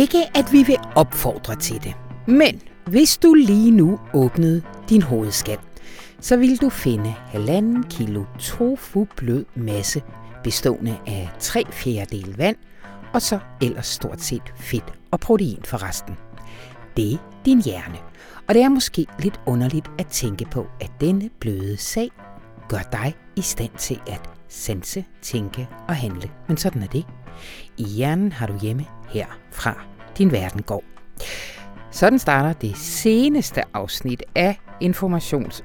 Ikke at vi vil opfordre til det, men hvis du lige nu åbnede din hovedskal, så vil du finde halvanden kilo tofu blød masse bestående af 3 fjerdedel vand, og så ellers stort set fedt og protein for resten. Det er din hjerne. Og det er måske lidt underligt at tænke på, at denne bløde sag gør dig i stand til at sanse, tænke og handle. Men sådan er det. I hjernen har du hjemme her fra din verden går. Sådan starter det seneste afsnit af Informations,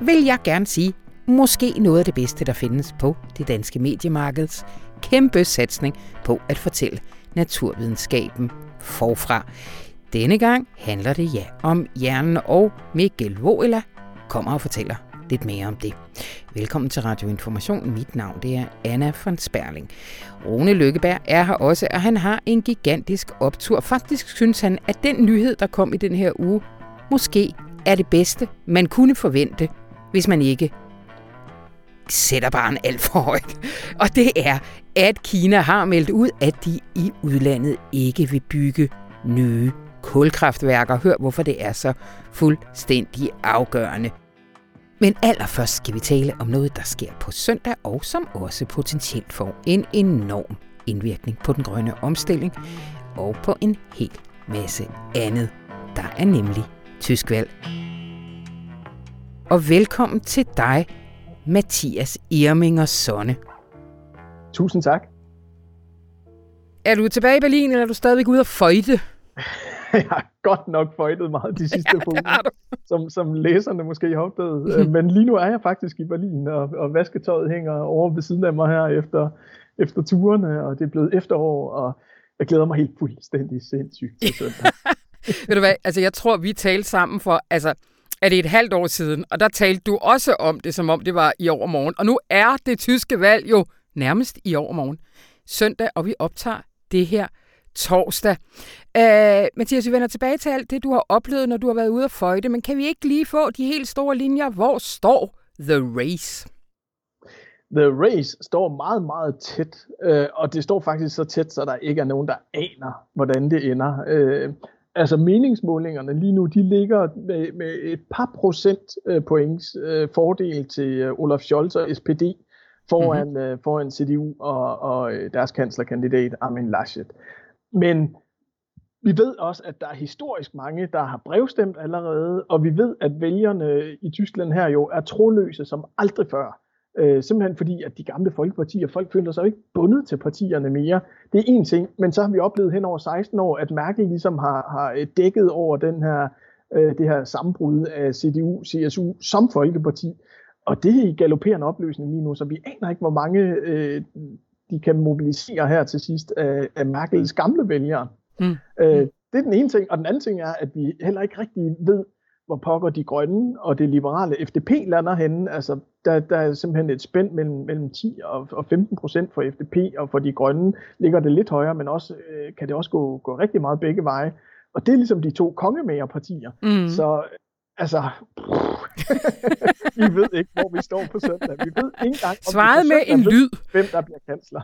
vil jeg gerne sige, måske noget af det bedste, der findes på det danske mediemarkeds kæmpe satsning på at fortælle naturvidenskaben forfra. Denne gang handler det ja om hjernen, og Mikkel Voela kommer og fortæller lidt mere om det. Velkommen til Radio Information. Mit navn det er Anna von Sperling. Rune Lykkeberg er her også, og han har en gigantisk optur. Faktisk synes han, at den nyhed, der kom i den her uge, måske er det bedste, man kunne forvente, hvis man ikke sætter barn alt for højt. Og det er, at Kina har meldt ud, at de i udlandet ikke vil bygge nye kulkraftværker. Hør, hvorfor det er så fuldstændig afgørende. Men allerførst skal vi tale om noget, der sker på søndag, og som også potentielt får en enorm indvirkning på den grønne omstilling, og på en hel masse andet. Der er nemlig tysk valg. Og velkommen til dig, Mathias Irminger Sonne. Tusind tak. Er du tilbage i Berlin, eller er du stadigvæk ude at føjte? jeg har godt nok føjtet meget de sidste ja, uger, som, som læserne måske har opdaget. Øh, men lige nu er jeg faktisk i Berlin, og, og vasketøjet hænger over ved siden af mig her efter, efter turene, og det er blevet efterår, og jeg glæder mig helt fuldstændig sindssygt til søndag. Ved du hvad, altså jeg tror, vi talte sammen for, altså er det et halvt år siden, og der talte du også om det, som om det var i overmorgen. Og nu er det tyske valg jo nærmest i overmorgen. Søndag, og vi optager det her torsdag. Uh, Mathias, vi vender tilbage til alt det, du har oplevet, når du har været ude at føjte, men kan vi ikke lige få de helt store linjer? Hvor står The Race? The Race står meget, meget tæt, uh, og det står faktisk så tæt, så der ikke er nogen, der aner, hvordan det ender. Uh, altså meningsmålingerne lige nu, de ligger med, med et par procent uh, points uh, fordel til uh, Olaf Scholz og SPD foran, mm-hmm. uh, foran CDU og, og deres kanslerkandidat Armin Laschet. Men vi ved også, at der er historisk mange, der har brevstemt allerede, og vi ved, at vælgerne i Tyskland her jo er troløse som aldrig før. Øh, simpelthen fordi, at de gamle folkepartier, folk føler sig ikke bundet til partierne mere. Det er en ting, men så har vi oplevet hen over 16 år, at Merkel ligesom har, har øh, dækket over den her, øh, det her sammenbrud af CDU, CSU som folkeparti. Og det er i galopperende opløsning lige nu, så vi aner ikke, hvor mange øh, de kan mobilisere her til sidst af, af Merkels gamle vælgere. Mm. Øh, det er den ene ting. Og den anden ting er, at vi heller ikke rigtig ved, hvor pokker de grønne og det liberale FDP lander henne. Altså, der, der er simpelthen et spænd mellem, mellem 10 og, og 15 procent for FDP, og for de grønne ligger det lidt højere, men også øh, kan det også gå, gå rigtig meget begge veje. Og det er ligesom de to kongemagerpartier. Mm. Så altså, vi ved ikke, hvor vi står på søndag. Vi ved ikke engang, om Svaret med en lyd. hvem der bliver kansler.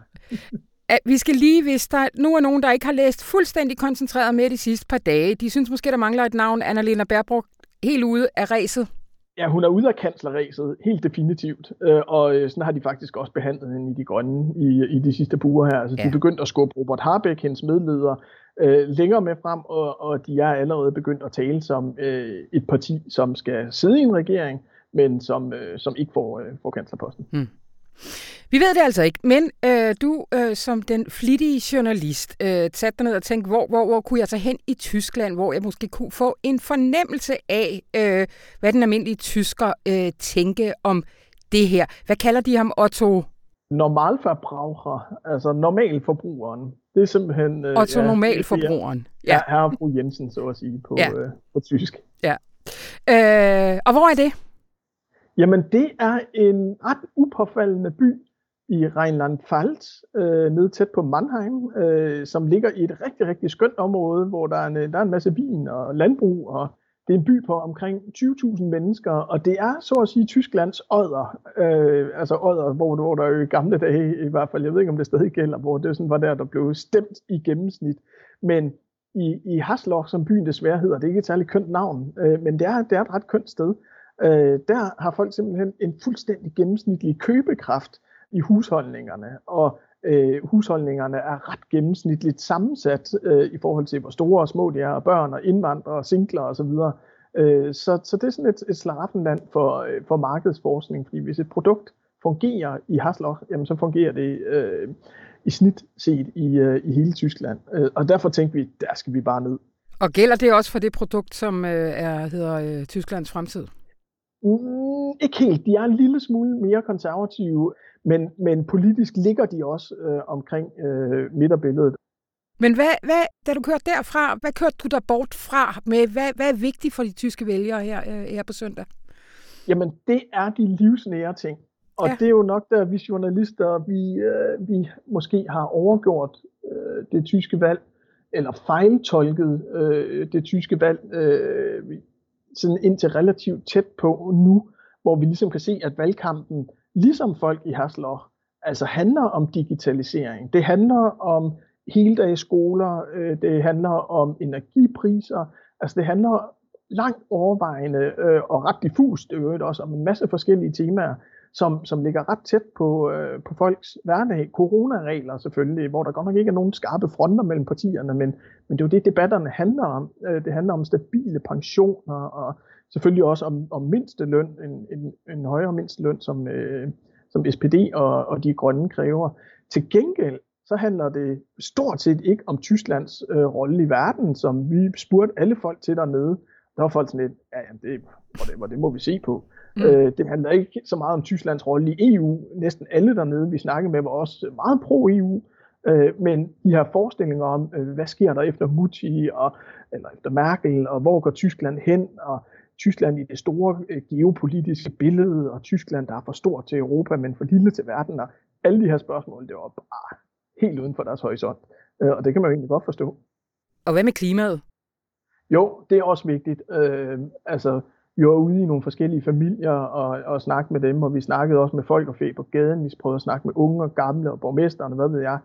vi skal lige, hvis der nu er nogen, der ikke har læst fuldstændig koncentreret med de sidste par dage, de synes måske, der mangler et navn, Annalena Baerbock, helt ude af ræset. Ja, hun er ude af kanslerræset, helt definitivt. Øh, og øh, sådan har de faktisk også behandlet hende i de grønne i, i de sidste uger her. Altså, ja. de begyndte at skubbe Robert Harbeck, hendes medleder, øh, længere med frem, og, og de er allerede begyndt at tale som øh, et parti, som skal sidde i en regering, men som, øh, som ikke får, øh, får kanslerposten. Hmm. Vi ved det altså ikke, men øh, du øh, som den flittige journalist øh, satte dig ned og tænkte, hvor, hvor, hvor kunne jeg tage hen i Tyskland, hvor jeg måske kunne få en fornemmelse af, øh, hvad den almindelige tysker øh, tænke om det her. Hvad kalder de ham, Otto? Normalverbraucher, altså normalforbrugeren. Det er simpelthen... Øh, Otto ja, normalforbrugeren. Ja, ja. herre og fru Jensen, så at sige, på, ja. øh, på tysk. Ja. Øh, og hvor er det? Jamen, det er en ret upåfaldende by i Rheinland-Pfalz, øh, nede tæt på Mannheim, øh, som ligger i et rigtig, rigtig skønt område, hvor der er en, der er en masse vin og landbrug, og det er en by på omkring 20.000 mennesker, og det er så at sige Tysklands ådder, øh, altså ådder, hvor, hvor der jo i gamle dage i hvert fald, jeg ved ikke om det stadig gælder, hvor det sådan var der, der blev stemt i gennemsnit, men i, i Hasloch, som byen desværre hedder, det er ikke et særligt kønt navn, øh, men det er, det er et ret kønt sted. Øh, der har folk simpelthen en fuldstændig gennemsnitlig købekraft i husholdningerne, og øh, husholdningerne er ret gennemsnitligt sammensat øh, i forhold til, hvor store og små de er, og børn og indvandrere og singler osv. Øh, så, så det er sådan et, et slaraffenland for, øh, for markedsforskning, fordi hvis et produkt fungerer i Hasloch, jamen så fungerer det øh, i snit set i, øh, i hele Tyskland. Øh, og derfor tænkte vi, der skal vi bare ned. Og gælder det også for det produkt, som øh, er, hedder øh, Tysklands fremtid? Mm, ikke helt. De er en lille smule mere konservative, men, men politisk ligger de også øh, omkring øh, midterbilledet. Men hvad, hvad, da du kørte derfra, hvad kørte du der bort fra med? Hvad, hvad er vigtigt for de tyske vælgere her, øh, her på søndag? Jamen, det er de livsnære ting. Og ja. det er jo nok der, vi journalister, vi, øh, vi måske har overgjort øh, det tyske valg, eller fejltolket øh, det tyske valg, øh, sådan indtil relativt tæt på nu, hvor vi ligesom kan se, at valgkampen, ligesom folk i Hasloch, altså handler om digitalisering. Det handler om heldagsskoler, øh, det handler om energipriser, altså det handler langt overvejende øh, og ret diffust øvrigt også om en masse forskellige temaer, som, som ligger ret tæt på, øh, på folks hverdag. Coronaregler selvfølgelig, hvor der godt nok ikke er nogen skarpe fronter mellem partierne, men, men det er jo det, debatterne handler om. Øh, det handler om stabile pensioner, og selvfølgelig også om, om mindsteløn, en, en, en højere mindsteløn, som, øh, som SPD og, og de grønne kræver. Til gengæld så handler det stort set ikke om Tysklands øh, rolle i verden, som vi spurgte alle folk til dernede. Der var folk sådan lidt, ja, jamen det, det, det må vi se på. Mm. Øh, det handler ikke så meget om Tysklands rolle i EU. Næsten alle dernede, vi snakkede med, var også meget pro-EU. Øh, men de her forestillinger om, øh, hvad sker der efter Mutti, og, eller efter Merkel, og hvor går Tyskland hen, og Tyskland i det store øh, geopolitiske billede, og Tyskland, der er for stort til Europa, men for lille til verden, og alle de her spørgsmål, det var bare helt uden for deres horisont. Øh, og det kan man jo egentlig godt forstå. Og hvad med klimaet? Jo, det er også vigtigt. Øh, altså, vi var ude i nogle forskellige familier og, og snakke med dem, og vi snakkede også med folk og fæ på gaden. Vi prøvede at snakke med unge og gamle og borgmesterne, hvad ved jeg.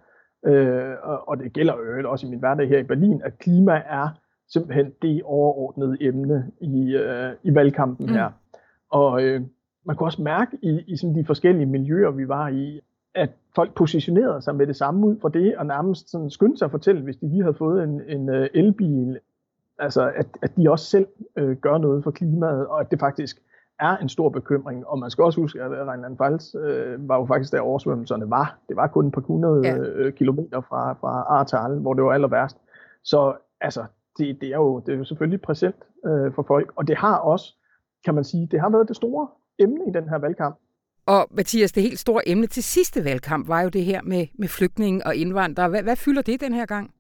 Øh, og, og det gælder jo også i min hverdag her i Berlin, at klima er simpelthen det overordnede emne i, øh, i valgkampen mm. her. Og øh, man kunne også mærke i, i sådan de forskellige miljøer, vi var i, at folk positionerede sig med det samme ud for det, og nærmest sådan skyndte sig at fortælle, hvis de lige havde fået en, en uh, elbil, altså at, at de også selv uh, gør noget for klimaet, og at det faktisk er en stor bekymring. Og man skal også huske, at Rheinland-Pfalz uh, var jo faktisk der oversvømmelserne var. Det var kun et par hundrede ja. uh, kilometer fra, fra Artal, hvor det var aller værst. Så altså, det, det, er jo, det er jo selvfølgelig præsent uh, for folk, og det har også, kan man sige, det har været det store emne i den her valgkamp. Og Mathias, det helt store emne til sidste valgkamp var jo det her med, med flygtninge og indvandrere. Hvad, hvad fylder det den her gang?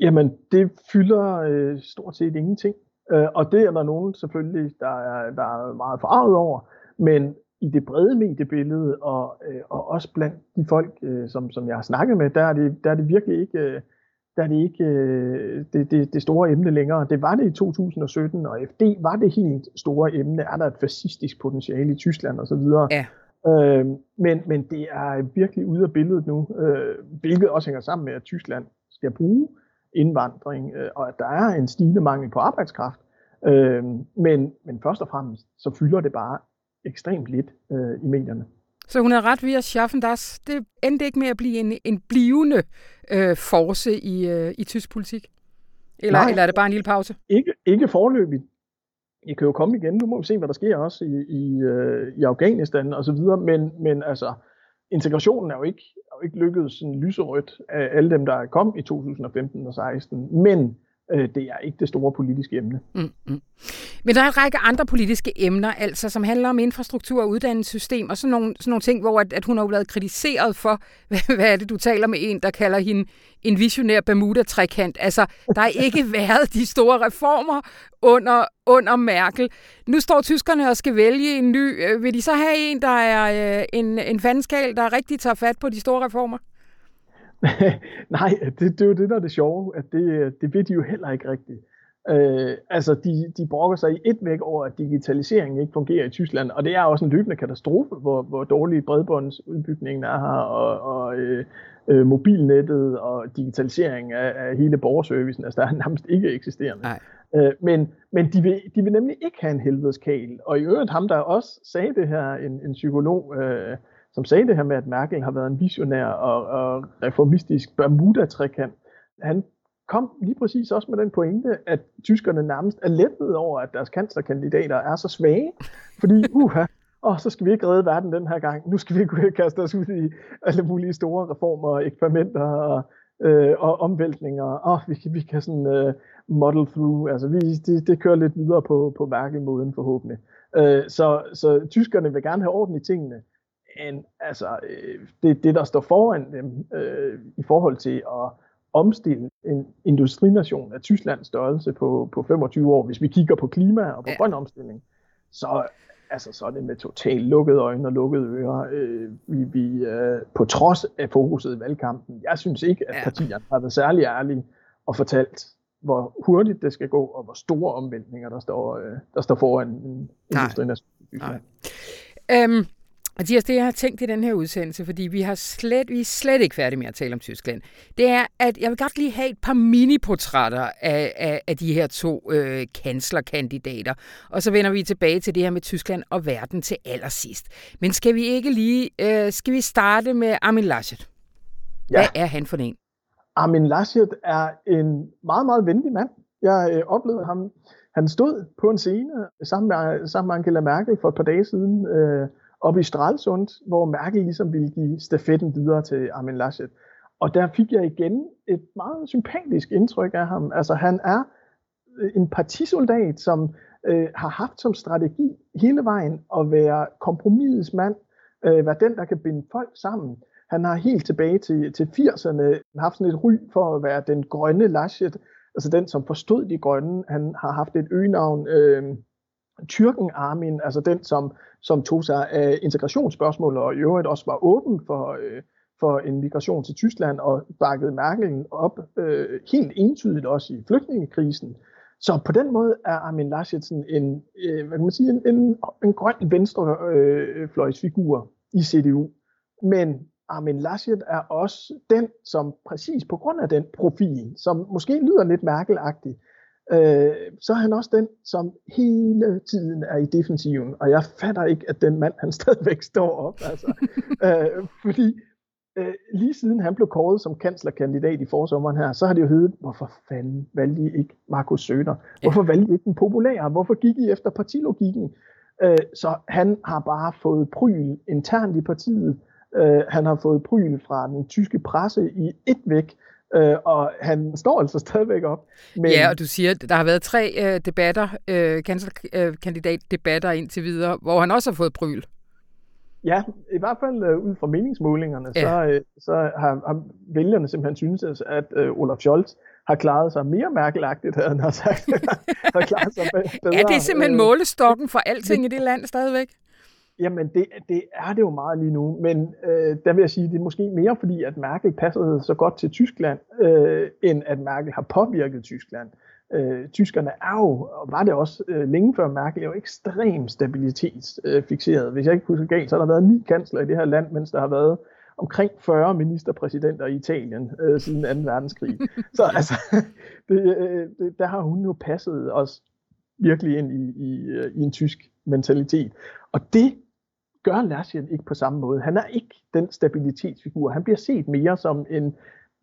Jamen, det fylder øh, stort set ingenting. Øh, og det er der nogen selvfølgelig, der er, der er meget forarvet over. Men i det brede mediebillede, og, øh, og også blandt de folk, øh, som, som jeg har snakket med, der er det, der er det virkelig ikke, øh, der er det, ikke øh, det, det, det store emne længere. Det var det i 2017, og FD var det helt store emne. Er der et fascistisk potentiale i Tyskland osv.? Ja. Øh, men, men det er virkelig ude af billedet nu, øh, hvilket også hænger sammen med, at Tyskland skal bruge indvandring, øh, og at der er en stigende mangel på arbejdskraft. Øh, men, men først og fremmest, så fylder det bare ekstremt lidt øh, i medierne. Så hun er ret at schaffen das. Det endte ikke med at blive en, en blivende øh, force i, øh, i tysk politik? Eller, Nej, eller er det bare en lille pause? Ikke, ikke forløbigt. I kan jo komme igen, nu må vi se, hvad der sker også i, i, øh, i Afghanistan og så videre, men, men altså, integrationen er jo ikke, er jo ikke lykkedes sådan lyserødt af alle dem, der kom i 2015 og 16, men øh, det er ikke det store politiske emne. Mm, mm. Men der er en række andre politiske emner, altså, som handler om infrastruktur og uddannelsessystem, og sådan nogle, sådan nogle ting, hvor at, at hun har været kritiseret for, hvad, hvad er det, du taler med en, der kalder hende en visionær Bermuda-trekant. Altså, der har ikke været de store reformer under, under Merkel. Nu står tyskerne og skal vælge en ny. Øh, vil de så have en, der er øh, en, en fandskal, der rigtig tager fat på de store reformer? Nej, det, det er jo det, der er det sjove, at det, det ved de jo heller ikke rigtigt. Øh, altså, de, de brokker sig i et væk over, at digitaliseringen ikke fungerer i Tyskland, og det er også en løbende katastrofe, hvor, hvor dårlig bredbåndsudbygningen er her, og, og øh, øh, mobilnettet og digitalisering af, af hele borgerservicen. Altså der er nærmest ikke eksisterende. Nej. Øh, men men de, vil, de vil nemlig ikke have en helvedeskal. Og i øvrigt ham, der også sagde det her, en, en psykolog, øh, som sagde det her med, at Merkel har været en visionær og, og reformistisk Bermuda-trekant, han kom lige præcis også med den pointe, at tyskerne nærmest er lettet over, at deres kanslerkandidater er så svage, fordi uha, og så skal vi ikke redde verden den her gang. Nu skal vi ikke kaste os ud i alle mulige store reformer og eksperimenter og, øh, og omvæltninger. Og vi, kan, vi kan sådan øh, model through. Altså vi, det, det kører lidt videre på, på Merkel-måden forhåbentlig. Øh, så, så tyskerne vil gerne have orden i tingene. Men altså, øh, det, det der står foran dem øh, i forhold til at omstille en industrination af Tysklands størrelse på, på 25 år, hvis vi kigger på klima og på ja. grøn omstilling, så, altså, så er det med totalt lukkede øjne og lukkede ører. Øh, vi, vi, øh, på trods af fokuset i valgkampen, jeg synes ikke, at ja. partierne har været særlig ærlige og fortalt, hvor hurtigt det skal gå, og hvor store omvæltninger der står, øh, der står foran en industrination. Nej. Nej. Øhm, Mathias, det jeg har tænkt i den her udsendelse, fordi vi, har slet, vi er slet ikke færdige med at tale om Tyskland, det er, at jeg vil godt lige have et par mini-portrætter af, af, af de her to øh, kanslerkandidater. Og så vender vi tilbage til det her med Tyskland og verden til allersidst. Men skal vi ikke lige, øh, skal vi starte med Armin Laschet? Ja. Hvad er han for en? Armin Laschet er en meget, meget venlig mand. Jeg øh, oplevede ham, han stod på en scene sammen med, sammen med Angela Merkel for et par dage siden, øh, op i Stralsund, hvor Merkel ligesom ville give stafetten videre til Armin Laschet. Og der fik jeg igen et meget sympatisk indtryk af ham. Altså han er øh, en partisoldat, som øh, har haft som strategi hele vejen at være kompromisets mand, øh, være den, der kan binde folk sammen. Han har helt tilbage til, til 80'erne haft sådan et ry for at være den grønne Laschet, altså den, som forstod de grønne. Han har haft et øgenavn, øh, Tyrken Armin, altså den, som, som tog sig af integrationsspørgsmål og i øvrigt også var åben for, øh, for en migration til Tyskland og bakkede Merkel op øh, helt entydigt også i flygtningekrisen. Så på den måde er Armin Laschet sådan en, øh, hvad kan man sige, en, en, en grøn venstrefløjsfigur øh, i CDU. Men Armin Laschet er også den, som præcis på grund af den profil, som måske lyder lidt mærkelagtig, øh, så er han også den, som hele tiden er i defensiven. Og jeg fatter ikke, at den mand, han stadigvæk står op. Altså. øh, fordi øh, lige siden han blev kåret som kanslerkandidat i forsommeren her, så har det jo heddet, hvorfor fanden valgte I ikke Markus Søder? Hvorfor valgte I ikke den populære? Hvorfor gik I efter partilogikken? Øh, så han har bare fået pryl internt i partiet. Øh, han har fået pryl fra den tyske presse i et væk. Øh, og han står altså stadigvæk op. Men... Ja, og du siger, at der har været tre øh, debatter, øh, kandidatdebatter indtil videre, hvor han også har fået pryl. Ja, i hvert fald øh, ud fra meningsmålingerne, ja. så, øh, så har, har vælgerne simpelthen synes, at øh, Olaf Scholz har klaret sig mere mærkelagtigt, havde han har sagt. har klaret sig bedre. Ja, det er simpelthen øh, målestokken for alting i det land stadigvæk. Jamen, det, det er det jo meget lige nu, men øh, der vil jeg sige, det er måske mere fordi, at Merkel passede så godt til Tyskland, øh, end at Merkel har påvirket Tyskland. Øh, tyskerne er jo, og var det også øh, længe før Merkel, er jo ekstremt stabilitetsfixeret. Øh, Hvis jeg ikke husker galt, så har der været ni kansler i det her land, mens der har været omkring 40 ministerpræsidenter i Italien øh, siden 2. verdenskrig. så altså, det, øh, det, der har hun jo passet os virkelig ind i, i, øh, i en tysk mentalitet. Og det gør Laschet ikke på samme måde. Han er ikke den stabilitetsfigur. Han bliver set mere som en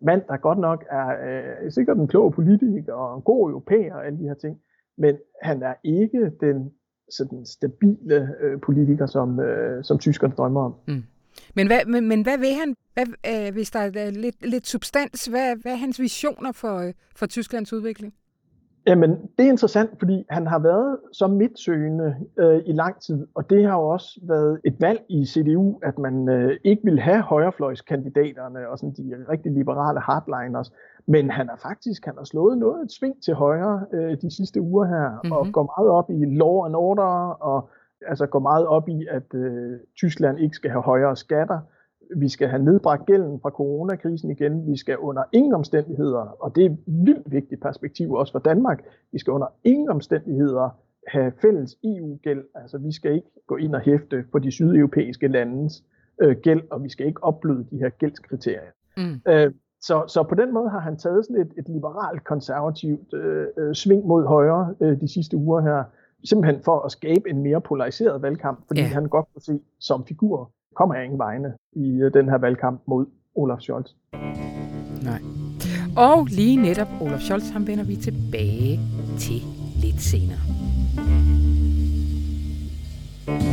mand, der godt nok er øh, sikkert en klog politiker og en god europæer og alle de her ting, men han er ikke den sådan stabile øh, politiker, som, øh, som tyskerne drømmer om. Mm. Men hvad, men, men hvad vil han, hvad, øh, hvis der er lidt, lidt substans, hvad, hvad er hans visioner for, øh, for Tysklands udvikling? Jamen, det er interessant, fordi han har været så midtsøgende øh, i lang tid, og det har jo også været et valg i CDU, at man øh, ikke vil have højrefløjskandidaterne og sådan de rigtig liberale hardliners, men han har faktisk han har slået noget et sving til højre øh, de sidste uger her, mm-hmm. og går meget op i law and order, og altså går meget op i, at øh, Tyskland ikke skal have højere skatter, vi skal have nedbragt gælden fra coronakrisen igen. Vi skal under ingen omstændigheder, og det er et vildt vigtigt perspektiv også for Danmark, vi skal under ingen omstændigheder have fælles EU-gæld. Altså vi skal ikke gå ind og hæfte på de sydeuropæiske landes øh, gæld, og vi skal ikke opbløde de her gældskriterier. Mm. Øh, så, så på den måde har han taget sådan et, et liberalt konservativt øh, øh, sving mod højre øh, de sidste uger her, simpelthen for at skabe en mere polariseret valgkamp, fordi ja. han godt kan se, som figur kommer jeg ingen vegne i øh, den her valgkamp mod Olaf Scholz. Nej. Og lige netop Olaf Scholz, ham vender vi tilbage til lidt senere. Hej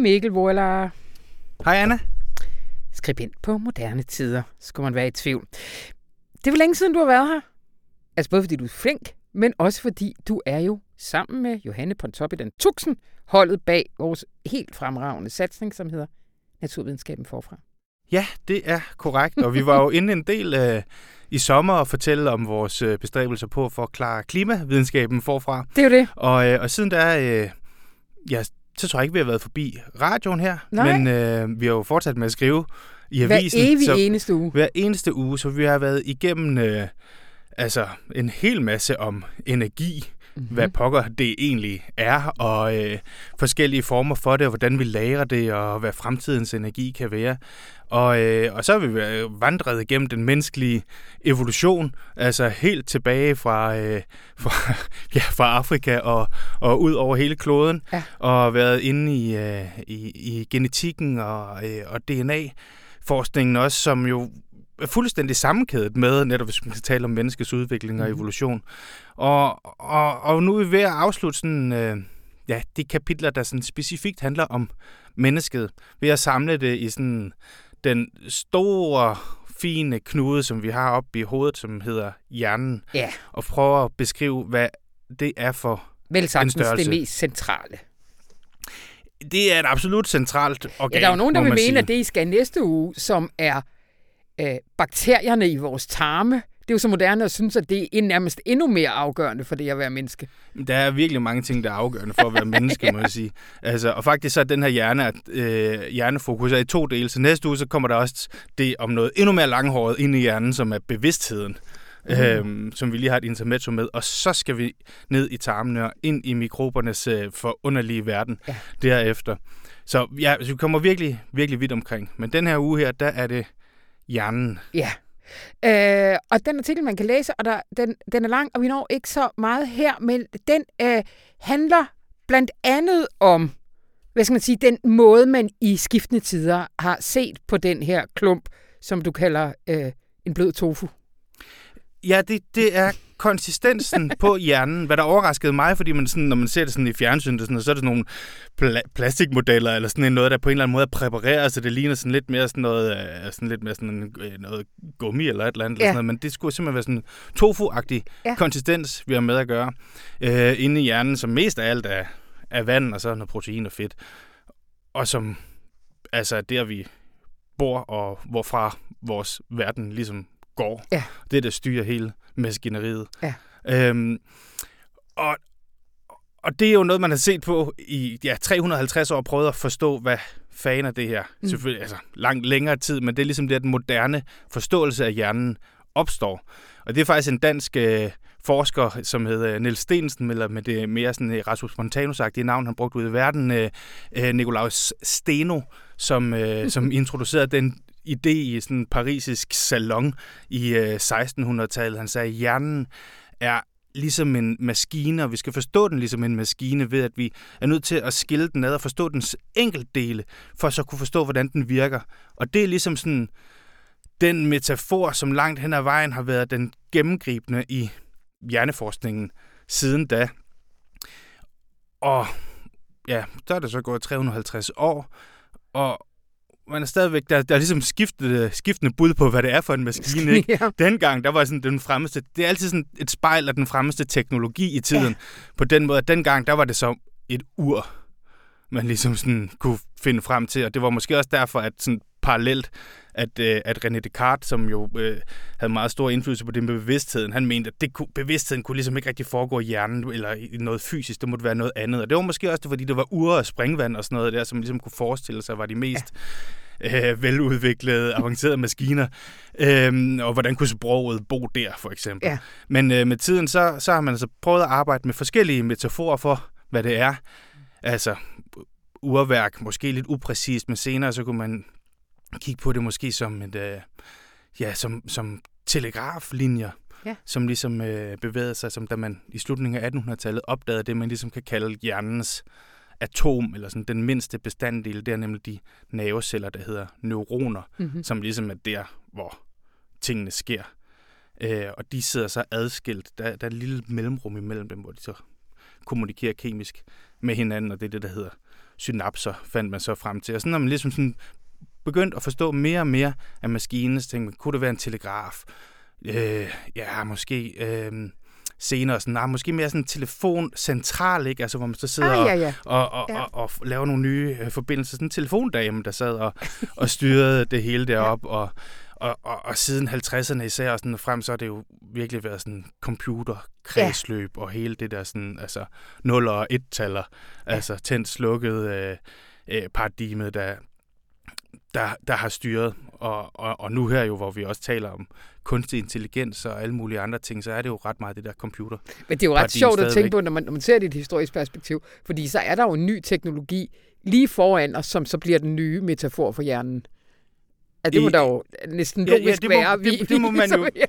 Mikkel Wurler. Hej Anna. Skribent på moderne tider, skulle man være i tvivl. Det er vel længe siden, du har været her. Altså både fordi du er flink, men også fordi du er jo sammen med Johanne Pontoppidan Tuxen, holdet bag vores helt fremragende satsning, som hedder Naturvidenskaben forfra. Ja, det er korrekt, og vi var jo inde en del øh, i sommer og fortælle om vores øh, bestræbelser på at forklare klimavidenskaben forfra. Det er jo det. Og, øh, og siden der, øh, ja, så tror jeg ikke, vi har været forbi radioen her, Nej. men øh, vi har jo fortsat med at skrive i Hver avisen. evig så, eneste uge. Hver eneste uge, så vi har været igennem øh, altså en hel masse om energi, mm-hmm. hvad pokker det egentlig er, og øh, forskellige former for det, og hvordan vi lagrer det, og hvad fremtidens energi kan være. Og, øh, og så har vi vandret igennem den menneskelige evolution, altså helt tilbage fra, øh, fra, ja, fra Afrika og, og ud over hele kloden, ja. og været inde i, øh, i, i genetikken og, øh, og DNA-forskningen også, som jo fuldstændig sammenkædet med, netop hvis man skal tale om menneskets udvikling og mhm. evolution. Og, og, og nu er vi ved at afslutte sådan, øh, ja, de kapitler, der sådan specifikt handler om mennesket, ved at samle det i sådan den store, fine knude, som vi har oppe i hovedet, som hedder hjernen, ja. og prøve at beskrive, hvad det er for Vel sagtens en størrelse. det mest centrale. Det er et absolut centralt organ, Ja, der er jo nogen, der vil mene, sige. at det, I skal næste uge, som er øh, bakterierne i vores tarme. Det er jo så moderne at synes, at det er nærmest endnu mere afgørende for det at være menneske. Der er virkelig mange ting, der er afgørende for at være menneske, ja. må jeg sige. Altså, og faktisk så er den her hjerne, øh, hjernefokus er i to dele. Så næste uge, så kommer der også det om noget endnu mere langhåret ind i hjernen, som er bevidstheden. Mm. Øhm, som vi lige har et intermezzo med, og så skal vi ned i tarmene og ind i mikrobernes øh, forunderlige verden ja. derefter. Så ja, så vi kommer virkelig, virkelig vidt omkring. Men den her uge her, der er det hjernen. Ja. Øh, og den artikel, man kan læse, og der, den, den er lang, og vi når ikke så meget her, men den øh, handler blandt andet om, hvad skal man sige, den måde, man i skiftende tider har set på den her klump, som du kalder øh, en blød tofu. Ja, det, det er konsistensen på hjernen, hvad der overraskede mig, fordi man sådan, når man ser det sådan i fjernsynet, sådan, så er det sådan nogle pla- plastikmodeller, eller sådan noget, der på en eller anden måde er præpareret, så det ligner sådan lidt mere sådan noget, øh, sådan lidt mere sådan øh, noget gummi eller et eller andet, ja. eller sådan noget, men det skulle simpelthen være sådan tofu-agtig ja. konsistens, vi har med at gøre, øh, inde i hjernen, som mest af alt er, er vand, og så noget protein og fedt, og som altså der vi bor, og hvorfra vores verden ligesom går. Ja. Det, der styrer hele maskineriet. Ja. Øhm, og, og det er jo noget, man har set på i ja, 350 år, prøvet at forstå, hvad fanden er det her. Mm. Selvfølgelig altså, langt længere tid, men det er ligesom det, at den moderne forståelse af hjernen opstår. Og det er faktisk en dansk øh, forsker, som hedder Niels Stensen, eller med det mere sådan øh, Rasmus Montanus-agtige navn, han brugt ud i verden, øh, øh, Nikolaus Steno, som, øh, som introducerede den idé i sådan en parisisk salon i øh, 1600-tallet. Han sagde, at hjernen er ligesom en maskine, og vi skal forstå den ligesom en maskine ved, at vi er nødt til at skille den ad og forstå dens enkeltdele, for så kunne forstå, hvordan den virker. Og det er ligesom sådan den metafor, som langt hen ad vejen har været den gennemgribende i hjerneforskningen siden da. Og ja, der er det så gået 350 år, og man er stadigvæk, der, der er ligesom skiftet, skiftende bud på, hvad det er for en maskine. Ikke? ja. Dengang, der var sådan den fremmeste, det er altid sådan et spejl af den fremmeste teknologi i tiden. Ja. På den måde, at dengang, der var det så et ur, man ligesom sådan kunne finde frem til, og det var måske også derfor, at sådan parallelt, at, øh, at René Descartes, som jo øh, havde meget stor indflydelse på det med bevidstheden, han mente, at det kunne, bevidstheden kunne ligesom ikke rigtig foregå i hjernen eller i noget fysisk, det måtte være noget andet. Og det var måske også det, fordi det var ure og springvand og sådan noget der, som ligesom kunne forestille sig var de mest ja. øh, veludviklede, avancerede maskiner. Øhm, og hvordan kunne sproget bo der, for eksempel. Ja. Men øh, med tiden, så, så har man altså prøvet at arbejde med forskellige metaforer for, hvad det er. Altså, urværk, måske lidt upræcist, men senere så kunne man kigge på det måske som et, øh, ja, som, som telegraflinjer, ja. som ligesom øh, bevægede sig, som da man i slutningen af 1800-tallet opdagede det, man ligesom kan kalde hjernens atom, eller sådan den mindste bestanddel, det er nemlig de nerveceller, der hedder neuroner, mm-hmm. som ligesom er der, hvor tingene sker. Øh, og de sidder så adskilt. Der, der er et lille mellemrum imellem dem, hvor de så kommunikerer kemisk med hinanden, og det er det, der hedder synapser, fandt man så frem til. Og sådan når man ligesom sådan begyndt at forstå mere og mere af maskinen, så tænkte man, kunne det være en telegraf? Øh, ja, måske... Øh, senere, sådan, nej, måske mere sådan en telefoncentral, ikke? Altså, hvor man så sidder ah, ja, ja. Og, og, ja. og, og, og laver nogle nye øh, forbindelser. Sådan en telefondame, der sad og, og styrede det hele derop, ja. og, og, og, og siden 50'erne især og sådan frem, så har det jo virkelig været sådan computerkredsløb ja. og hele det der sådan, altså 0 og 1-taller, ja. altså tændt slukket øh, øh, paradigmet, der, der, der har styret. Og, og, og nu her jo, hvor vi også taler om kunstig intelligens og alle mulige andre ting, så er det jo ret meget det der computer. Men det er jo ret sjovt stadigvæk. at tænke på, når man, når man ser det i et historisk perspektiv, fordi så er der jo en ny teknologi lige foran os, som så bliver den nye metafor for hjernen. Ja, det må der jo næsten logisk ja, ja, det må, være. Det, det, det, må man jo, ja.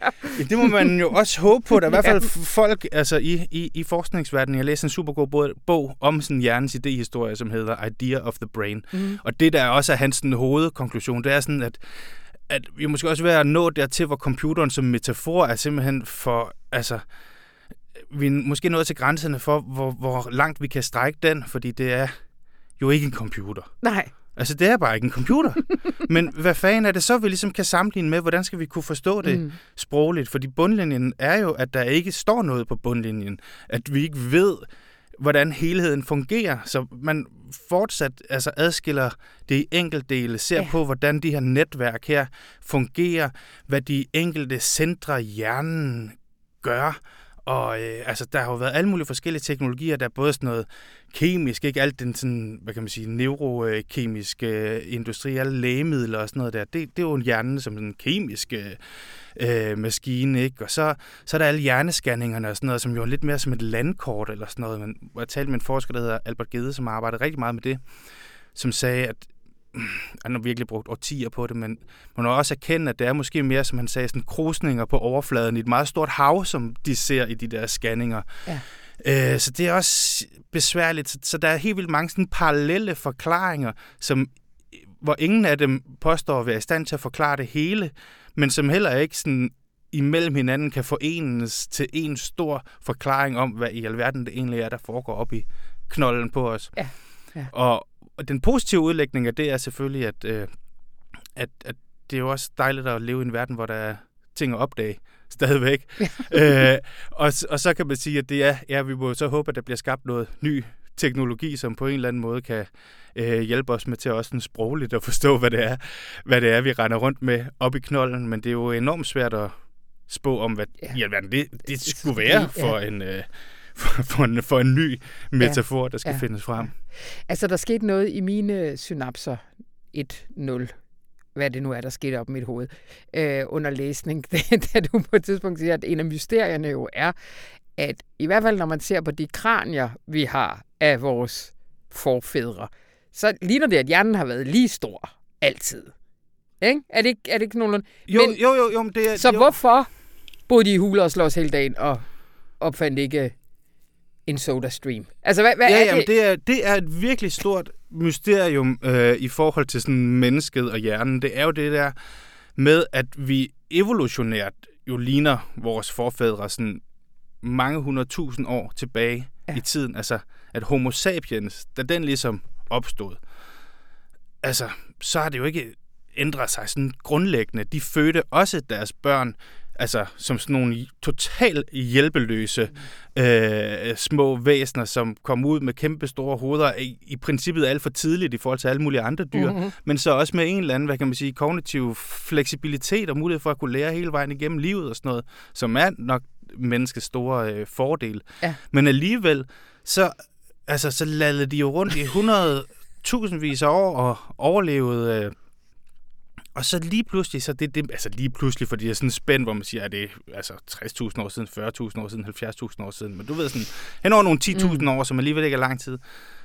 det må man jo også håbe på. Der er i hvert fald folk altså, i, i, i forskningsverdenen. Jeg læste en super god bog om sådan hjernens idéhistorie, som hedder Idea of the Brain. Mm. Og det, der også er hans sådan, hovedkonklusion, det er sådan, at at vi måske også være at nå dertil, hvor computeren som metafor er simpelthen for, altså, vi er måske nået til grænserne for, hvor, hvor langt vi kan strække den, fordi det er jo ikke en computer. Nej. Altså, det er bare ikke en computer. Men hvad fanden er det så, vi ligesom kan sammenligne med? Hvordan skal vi kunne forstå det mm. sprogligt? Fordi bundlinjen er jo, at der ikke står noget på bundlinjen. At vi ikke ved, hvordan helheden fungerer. Så man fortsat altså adskiller det i enkeltdele, ser ja. på, hvordan de her netværk her fungerer, hvad de enkelte centre i hjernen gør, og øh, altså, der har jo været alle mulige forskellige teknologier, der er både sådan noget kemisk, ikke alt den sådan, hvad kan man sige, neurokemiske øh, industri, alle lægemidler og sådan noget der, det, det er jo en hjerne som en kemisk øh, øh maskine, ikke? Og så, så er der alle hjerneskanningerne og sådan noget, som jo er lidt mere som et landkort eller sådan noget. Men jeg talte med en forsker, der hedder Albert Gede, som arbejder rigtig meget med det, som sagde, at han har virkelig brugt årtier på det, men man må også erkende, at det er måske mere, som han sagde, sådan krusninger på overfladen i et meget stort hav, som de ser i de der scanninger. Ja. Øh, så det er også besværligt. Så der er helt vildt mange sådan parallelle forklaringer, som, hvor ingen af dem påstår at være i stand til at forklare det hele, men som heller ikke sådan imellem hinanden kan forenes til en stor forklaring om, hvad i alverden det egentlig er, der foregår op i knollen på os. Ja. Ja. Og, og den positive udlægning af det er selvfølgelig, at, øh, at, at det er jo også dejligt at leve i en verden, hvor der er ting at opdage stadigvæk. øh, og, og så kan man sige, at det er, ja, vi må så håbe, at der bliver skabt noget ny teknologi, som på en eller anden måde kan øh, hjælpe os med til også en sprogligt at forstå, hvad det er, hvad det er, vi render rundt med op i knolden. Men det er jo enormt svært at spå om, hvad ja. i alverden det, det skulle være for ja. en... Øh, for, for, en, for en ny metafor, ja. der skal ja. findes frem. Altså, der skete noget i mine synapser 1-0 hvad det nu er, der skete op i mit hoved, øh, under læsning, da du på et tidspunkt siger, at en af mysterierne jo er, at i hvert fald når man ser på de kranier, vi har af vores forfædre, så ligner det, at hjernen har været lige stor altid. Ikke? Er det ikke, er det ikke nogenlunde? Jo, men, jo, jo, jo. Men det er, så jo. hvorfor boede de i huler og slås hele dagen og opfandt ikke en soda stream? Altså, hvad, hvad ja, er jamen, det? Det er, det er et virkelig stort mysterium øh, i forhold til sådan mennesket og hjernen. Det er jo det der med, at vi evolutionært jo ligner vores forfædre sådan mange hundredtusind år tilbage ja. i tiden. Altså, at homo sapiens, da den ligesom opstod, altså, så har det jo ikke ændret sig sådan grundlæggende. De fødte også deres børn altså som sådan nogle totalt hjælpeløse øh, små væsener, som kommer ud med kæmpe store hoveder, i, i princippet alt for tidligt i forhold til alle mulige andre dyr, mm-hmm. men så også med en eller anden, hvad kan man sige, kognitiv fleksibilitet og mulighed for at kunne lære hele vejen igennem livet og sådan noget, som er nok menneskets store øh, fordel. Ja. Men alligevel, så, altså, så lavede de jo rundt i 100 tusindvis af år og overlevede øh, og så lige pludselig, så det, det, altså lige pludselig, fordi det er sådan en spænd, hvor man siger, at det er altså 60.000 år siden, 40.000 år siden, 70.000 år siden, men du ved sådan, hen over nogle 10.000 mm. år, som alligevel ikke er lang tid,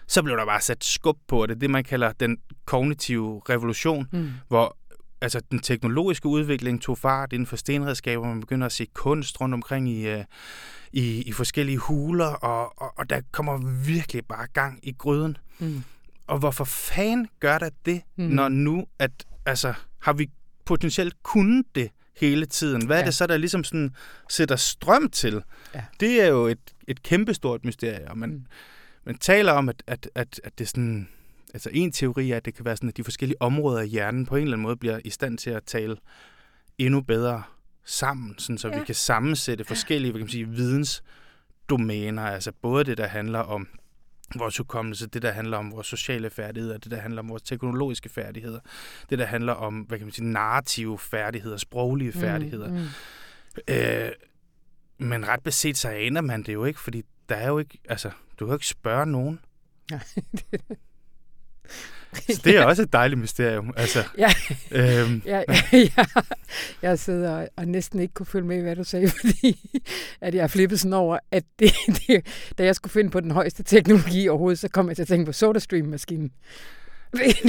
så blev der bare sat skub på det, det man kalder den kognitive revolution, mm. hvor altså den teknologiske udvikling tog fart inden for stenredskaber, man begynder at se kunst rundt omkring i, uh, i, i forskellige huler, og, og, og der kommer virkelig bare gang i gryden. Mm. Og hvorfor fanden gør der det, mm. når nu, at altså, har vi potentielt kunnet det hele tiden? Hvad ja. er det så, der ligesom sådan sætter strøm til? Ja. Det er jo et, et kæmpestort mysterie, og man, mm. man taler om, at, at, at, at det er sådan... Altså en teori er, at det kan være sådan, at de forskellige områder i hjernen på en eller anden måde bliver i stand til at tale endnu bedre sammen, sådan så ja. vi kan sammensætte forskellige hvad kan man sige, vidensdomæner, altså både det, der handler om vores hukommelse, det der handler om vores sociale færdigheder, det der handler om vores teknologiske færdigheder, det der handler om, hvad kan man sige, narrative færdigheder, sproglige mm, færdigheder. Mm, mm. Øh, men ret beset så aner man det jo ikke, fordi der er jo ikke, altså, du kan jo ikke spørge nogen. Nej, Så det er også et dejligt mysterium. Altså, ja, øhm. ja, ja, ja, jeg sidder og, og næsten ikke kunne følge med, hvad du sagde, fordi at jeg flippet sådan over, at det, det, da jeg skulle finde på den højeste teknologi overhovedet, så kom jeg til at tænke på SodaStream-maskinen.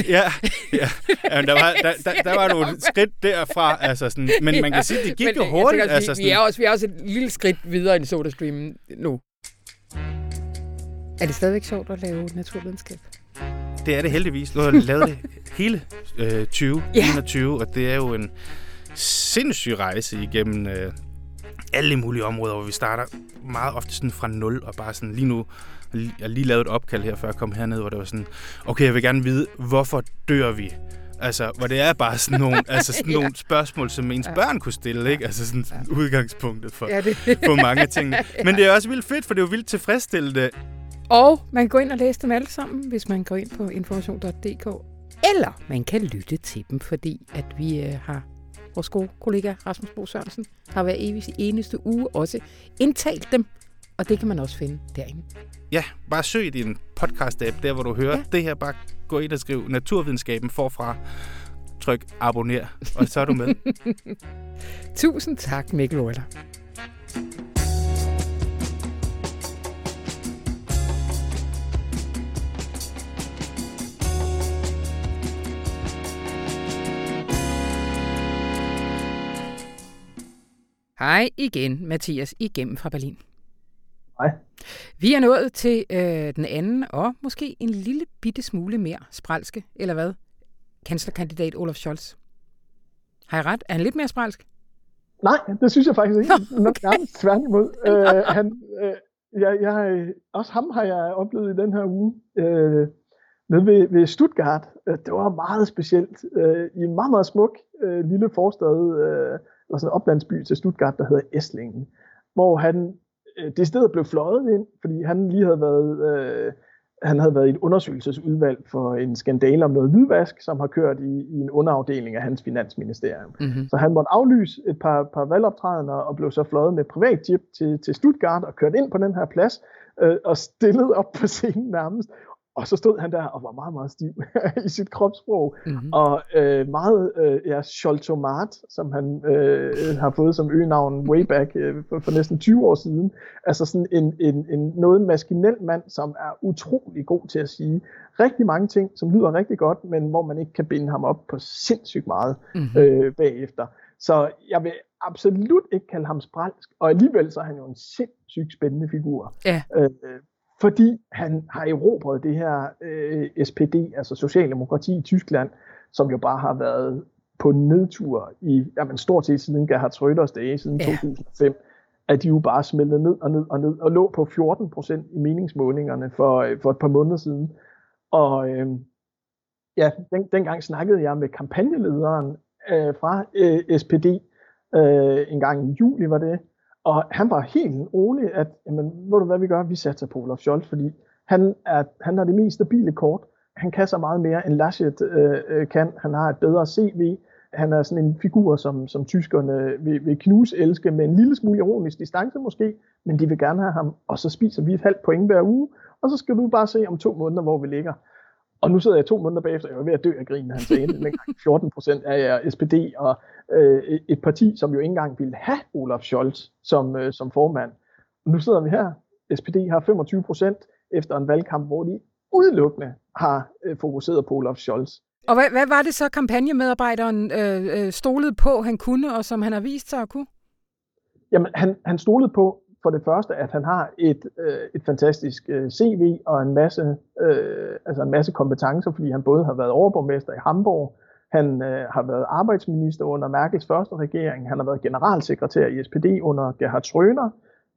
ja, ja. ja der, var, der, der, der var nogle skridt derfra, altså sådan, men man kan sige, det gik men, jo hurtigt. Også, altså sådan. vi, er også, vi er også et lille skridt videre end SodaStream nu. Er det stadigvæk sjovt at lave naturvidenskab? Det er det heldigvis. Du har lavet det hele øh, 2021, yeah. og det er jo en sindssyg rejse igennem øh, alle mulige områder, hvor vi starter meget ofte sådan fra nul, og bare sådan lige nu, jeg har lige lavet et opkald her, før jeg kom herned, hvor det var sådan, okay, jeg vil gerne vide, hvorfor dør vi? Altså, hvor det er bare sådan nogle, altså sådan ja. nogle spørgsmål, som ens ja. børn kunne stille, ikke? Altså sådan ja. udgangspunktet for, ja, det. for mange ting. Men det er også vildt fedt, for det er jo vildt tilfredsstillende og man kan gå ind og læse dem alle sammen, hvis man går ind på information.dk. Eller man kan lytte til dem, fordi at vi øh, har vores gode kollega Rasmus Bo Sørensen har hver evig eneste uge også indtalt dem. Og det kan man også finde derinde. Ja, bare søg i din podcast-app, der hvor du hører ja. det her. Bare gå ind og skriv naturvidenskaben forfra. Tryk abonner, og så er du med. Tusind tak, Mikkel Oeller. Hej igen, Mathias, igennem fra Berlin. Hej. Vi er nået til øh, den anden, og måske en lille bitte smule mere spralske, eller hvad? Kanslerkandidat Olaf Scholz. Har jeg ret? Er han lidt mere spralsk? Nej, det synes jeg faktisk ikke. Nå, okay. Nærmest tværtimod. øh, han, øh, jeg, jeg, også ham har jeg oplevet i den her uge. Øh, nede ved, ved Stuttgart. Øh, det var meget specielt. Øh, I en meget, meget smuk øh, lille forstad, øh, eller sådan en oplandsby til Stuttgart, der hedder Esslingen, hvor han øh, det sted blev fløjet ind, fordi han lige havde været, øh, han havde været i et undersøgelsesudvalg for en skandale om noget hvidvask, som har kørt i, i en underafdeling af hans finansministerium. Mm-hmm. Så han måtte aflyse et par, par valgoptrædener og blev så fløjet med privatjet til, til Stuttgart og kørt ind på den her plads øh, og stillet op på scenen nærmest og så stod han der og var meget, meget stiv i sit kropssprog. Mm-hmm. Og øh, meget øh, ja, Scholtomat, som han øh, har fået som øgenavn way back øh, for, for næsten 20 år siden. Altså sådan en, en, en noget maskinel mand, som er utrolig god til at sige rigtig mange ting, som lyder rigtig godt, men hvor man ikke kan binde ham op på sindssygt meget mm-hmm. øh, bagefter. Så jeg vil absolut ikke kalde ham spralsk, og alligevel så er han jo en sindssygt spændende figur. Ja. Øh, fordi han har erobret det her øh, SPD, altså Socialdemokrati i Tyskland, som jo bare har været på nedtur i, jamen stort set siden Gerhard Schröders dage, siden ja. 2005, at de jo bare smeltede ned og ned og ned, og lå på 14 procent i meningsmålingerne for, øh, for et par måneder siden. Og øh, ja, den, dengang snakkede jeg med kampagnelederen øh, fra øh, SPD, øh, en gang i juli var det, og han var helt rolig, at, jamen, ved du hvad vi gør? Vi satser på Olaf Scholz, fordi han er, han er det mest stabile kort. Han kan så meget mere, end Laschet øh, øh kan. Han har et bedre CV. Han er sådan en figur, som, som tyskerne vil, vil knuse elske med en lille smule ironisk distance måske, men de vil gerne have ham, og så spiser vi et halvt point hver uge, og så skal du bare se om to måneder, hvor vi ligger. Og nu sidder jeg to måneder bagefter, og jeg er ved at dø af grin, han sagde det 14 procent af SPD, og øh, et parti, som jo ikke engang ville have Olaf Scholz som, øh, som formand. Og nu sidder vi her. SPD har 25 procent efter en valgkamp, hvor de udelukkende har øh, fokuseret på Olaf Scholz. Og hvad, hvad var det så, kampagnemedarbejderen øh, øh, stolede på, han kunne, og som han har vist sig at kunne? Jamen, han, han stolede på for det første, at han har et, øh, et fantastisk øh, CV og en masse, øh, altså en masse kompetencer, fordi han både har været overborgmester i Hamburg, han øh, har været arbejdsminister under Merkels første regering, han har været generalsekretær i SPD under Gerhard Schröder,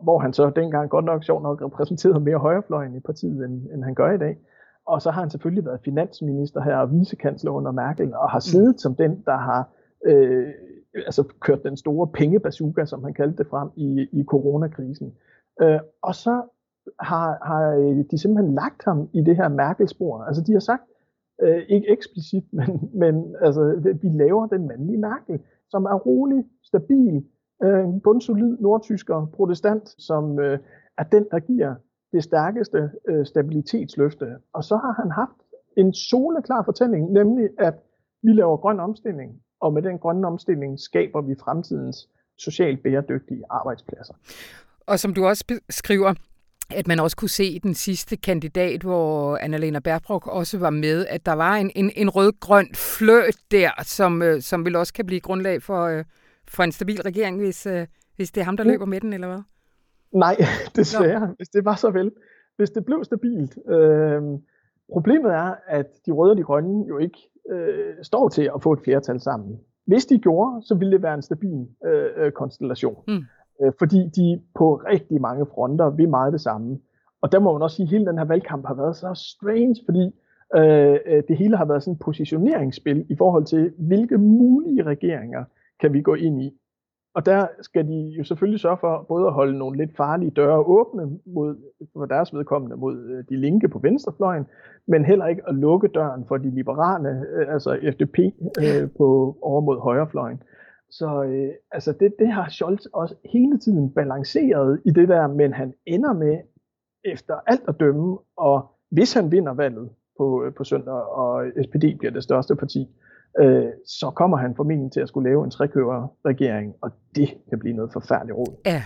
hvor han så dengang godt nok sjovt nok repræsenterede mere højrefløjen i partiet, end, end han gør i dag. Og så har han selvfølgelig været finansminister her og vicekansler under Merkel, og har siddet mm. som den, der har øh, Øh, altså kørt den store pengebazooka, som han kaldte det frem i, i coronakrisen. Øh, og så har, har øh, de simpelthen lagt ham i det her Merkel-spor. Altså de har sagt, øh, ikke eksplicit, men, men altså, vi laver den mandlige Merkel, som er rolig, stabil, øh, bundsolid nordtysker protestant, som øh, er den, der giver det stærkeste øh, stabilitetsløfte. Og så har han haft en soleklar fortælling, nemlig at vi laver grøn omstilling, og med den grønne omstilling skaber vi fremtidens socialt bæredygtige arbejdspladser. Og som du også skriver, at man også kunne se den sidste kandidat, hvor Annalena Baerbock også var med, at der var en, en, en rød-grøn fløt der, som, øh, som vil også kan blive grundlag for, øh, for en stabil regering, hvis, øh, hvis det er ham, der løber med den, eller hvad? Nej, desværre. Nå. Hvis det var så vel. Hvis det blev stabilt. Øh, problemet er, at de røde og de grønne jo ikke øh, står til at få et flertal sammen. Hvis de gjorde, så ville det være en stabil øh, øh konstellation. Mm. Øh, fordi de på rigtig mange fronter vil meget det samme. Og der må man også sige, at hele den her valgkamp har været så strange, fordi øh, øh, det hele har været sådan et positioneringsspil i forhold til, hvilke mulige regeringer kan vi gå ind i. Og der skal de jo selvfølgelig sørge for både at holde nogle lidt farlige døre åbne mod, for deres vedkommende mod øh, de linke på venstrefløjen, men heller ikke at lukke døren for de liberale, øh, altså FDP, øh, på, over mod højrefløjen. Så øh, altså det, det har Scholz også hele tiden balanceret i det der, men han ender med efter alt at dømme, og hvis han vinder valget på, på søndag, og SPD bliver det største parti, øh, så kommer han formentlig til at skulle lave en trekøver-regering, og det kan blive noget forfærdeligt råd. Ja.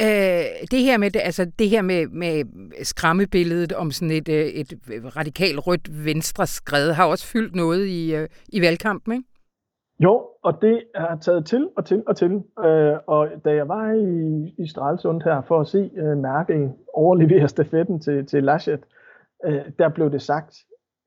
Øh, det her med altså det her med, med skræmmebilledet om sådan et, øh, et radikalt rødt venstre skred har også fyldt noget i, øh, i valgkampen, ikke? Jo, og det er taget til og til og til. Øh, og da jeg var i, i Stralsund her for at se øh, Merkel overlevere stafetten til, til Laschet, øh, der blev det sagt,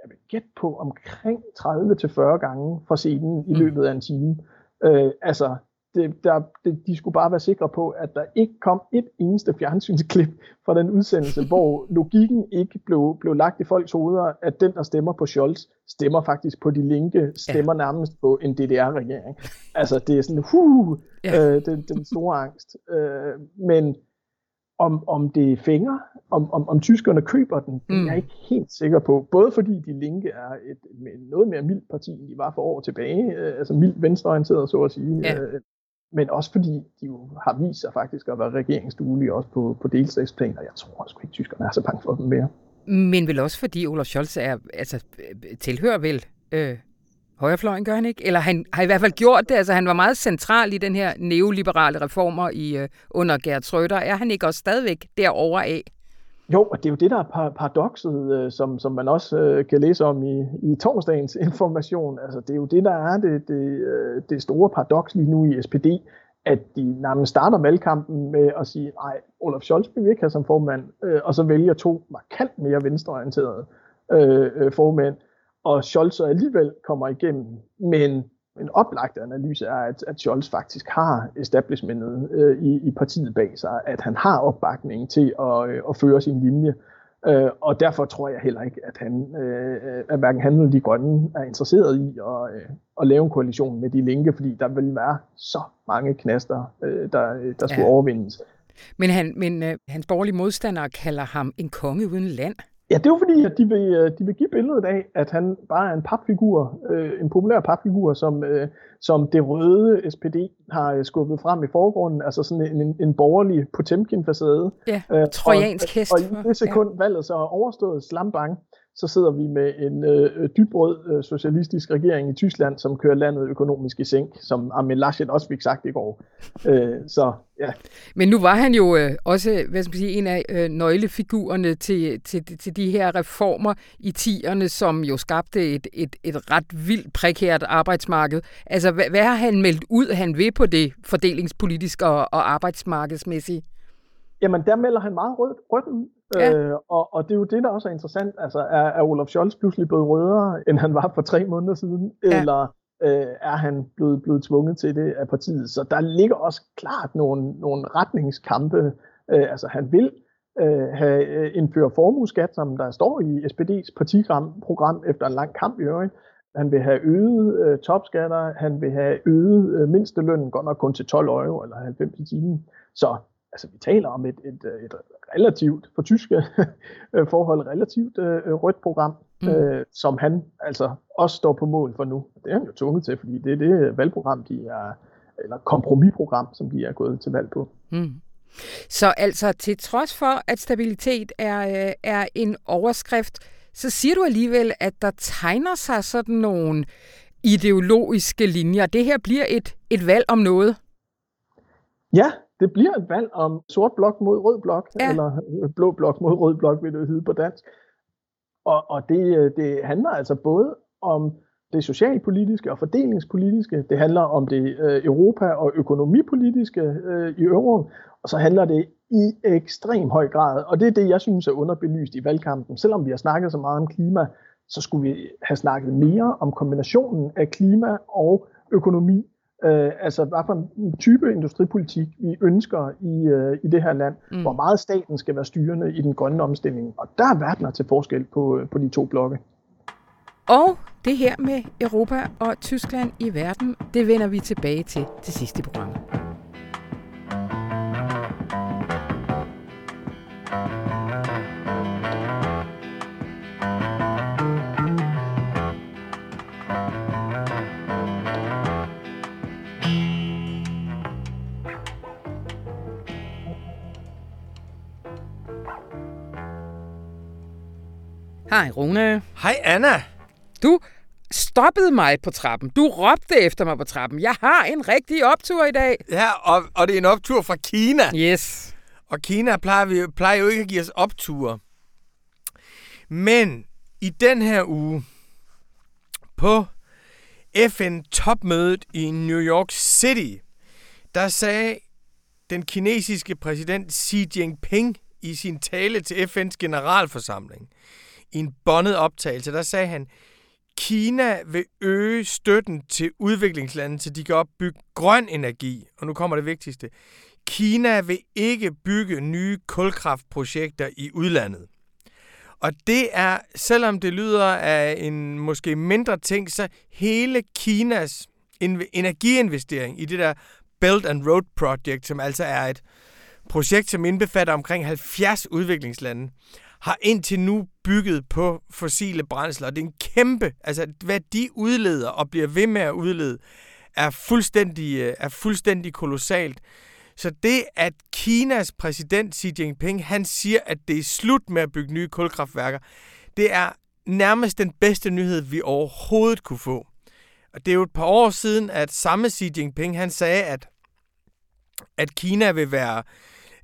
jeg vil gætte på omkring 30-40 gange fra scenen i mm. løbet af en time. Øh, altså, det, der, det, de skulle bare være sikre på, at der ikke kom et eneste fjernsynsklip fra den udsendelse, hvor logikken ikke blev, blev lagt i folks hoveder, at den, der stemmer på Scholz, stemmer faktisk på de linke, stemmer ja. nærmest på en DDR-regering. Altså, det er sådan, huh, ja. øh, den, den store angst. Øh, men om, om det fænger, om, om, om tyskerne køber den, det er jeg mm. ikke helt sikker på. Både fordi de linke er et noget mere mildt parti, end de var for år tilbage, øh, altså mildt venstreorienteret, så at sige. Ja. Øh, men også fordi de jo har vist sig faktisk at være regeringsduelige også på, på delstatsplan, og jeg tror også ikke, at tyskerne er så bange for dem mere. Men vel også fordi Olaf Scholz er, altså, tilhører vel øh, højrefløjen, gør han ikke? Eller han har i hvert fald gjort det. Altså, han var meget central i den her neoliberale reformer i, øh, under Gerd Schröder. Er han ikke også stadigvæk derovre af? Jo, og det er jo det, der er paradokset, øh, som, som man også øh, kan læse om i, i torsdagens information. Altså, det er jo det, der er det, det, øh, det store paradoks lige nu i SPD, at de nærmest starter valgkampen med at sige, nej, Olaf Scholz vil vi ikke have som formand, øh, og så vælger to markant mere venstreorienterede øh, øh formænd, og Scholz alligevel kommer igennem. Men en oplagt analyse er, at, at Scholz faktisk har establishmentet øh, i, i partiet bag sig, at han har opbakning til at, øh, at føre sin linje. Øh, og derfor tror jeg heller ikke, at, han, øh, at hverken han eller de grønne er interesseret i at, øh, at lave en koalition med de linke, fordi der vil være så mange knaster, øh, der, der skulle ja. overvindes. Men, han, men øh, hans borgerlige modstandere kalder ham en konge uden land. Ja, det er jo fordi, at de vil, øh, de vil give billedet af, at han bare er en papfigur, øh, en populær papfigur, som, øh, som det røde SPD har øh, skubbet frem i forgrunden, altså sådan en, en borgerlig Potemkin-facade. Ja, øh, trojansk hest. Og, og i det sekund ja. valget så er overstået slambang, så sidder vi med en øh, dybrød øh, socialistisk regering i Tyskland, som kører landet økonomisk i sænk, som Armin Laschet også fik sagt i går. Øh, så ja. Men nu var han jo øh, også hvad skal man sige, en af øh, nøglefigurerne til, til, til de her reformer i tierne, som jo skabte et, et, et ret vildt prekært arbejdsmarked. Altså, hvad, hvad har han meldt ud, han vil på det fordelingspolitiske og, og arbejdsmarkedsmæssige? Jamen, der melder han meget rødt, rødt Ja. Øh, og, og det er jo det, der også er interessant. Altså, er, er Olaf Scholz pludselig blevet rødere, end han var for tre måneder siden? Ja. Eller øh, er han blevet, blevet tvunget til det af partiet? Så der ligger også klart nogle, nogle retningskampe. Øh, altså, han vil øh, have øh, indført formueskat, som der står i SPD's partiprogram efter en lang kamp i øvrigt. Han vil have øget øh, topskatter, han vil have øget øh, mindstelønnen, godt nok kun til 12 euro eller 90 i timen. Så altså, vi taler om et, et, et relativt, for tyske forhold, relativt øh, rødt program, mm. øh, som han altså også står på mål for nu. Det er han jo tvunget til, fordi det er det valgprogram, de er, eller kompromisprogram, som de er gået til valg på. Mm. Så altså til trods for, at stabilitet er, øh, er en overskrift, så siger du alligevel, at der tegner sig sådan nogle ideologiske linjer. Det her bliver et, et valg om noget. Ja, det bliver et valg om sort blok mod rød blok, ja. eller øh, blå blok mod rød blok, vil det hedde på dansk. Og, og det, øh, det handler altså både om det socialpolitiske og fordelingspolitiske, det handler om det øh, Europa- og økonomipolitiske øh, i euroen, og så handler det i ekstrem høj grad, og det er det, jeg synes er underbelyst i valgkampen. Selvom vi har snakket så meget om klima, så skulle vi have snakket mere om kombinationen af klima og økonomi, øh, altså hvad for en type industripolitik vi ønsker i, øh, i det her land, mm. hvor meget staten skal være styrende i den grønne omstilling. Og der er verdener til forskel på, øh, på de to blokke. Og det her med Europa og Tyskland i verden, det vender vi tilbage til til sidste program. Hej Rune. Hej Anna. Du stoppede mig på trappen. Du råbte efter mig på trappen. Jeg har en rigtig optur i dag. Ja, og, og det er en optur fra Kina. Yes. Og Kina plejer, vi, plejer jo ikke at give os opture. Men i den her uge, på FN-topmødet i New York City, der sagde den kinesiske præsident Xi Jinping i sin tale til FN's generalforsamling, i en bondet optagelse, der sagde han, Kina vil øge støtten til udviklingslandene, så de kan opbygge grøn energi. Og nu kommer det vigtigste. Kina vil ikke bygge nye kulkraftprojekter i udlandet. Og det er, selvom det lyder af en måske mindre ting, så hele Kinas energiinvestering i det der Belt and Road Project, som altså er et projekt, som indbefatter omkring 70 udviklingslande, har indtil nu bygget på fossile brændsler. Det er en kæmpe, altså hvad de udleder og bliver ved med at udlede, er fuldstændig, øh, er fuldstændig kolossalt. Så det, at Kinas præsident Xi Jinping, han siger, at det er slut med at bygge nye kulkraftværker, det er nærmest den bedste nyhed, vi overhovedet kunne få. Og det er jo et par år siden, at samme Xi Jinping, han sagde, at, at Kina vil være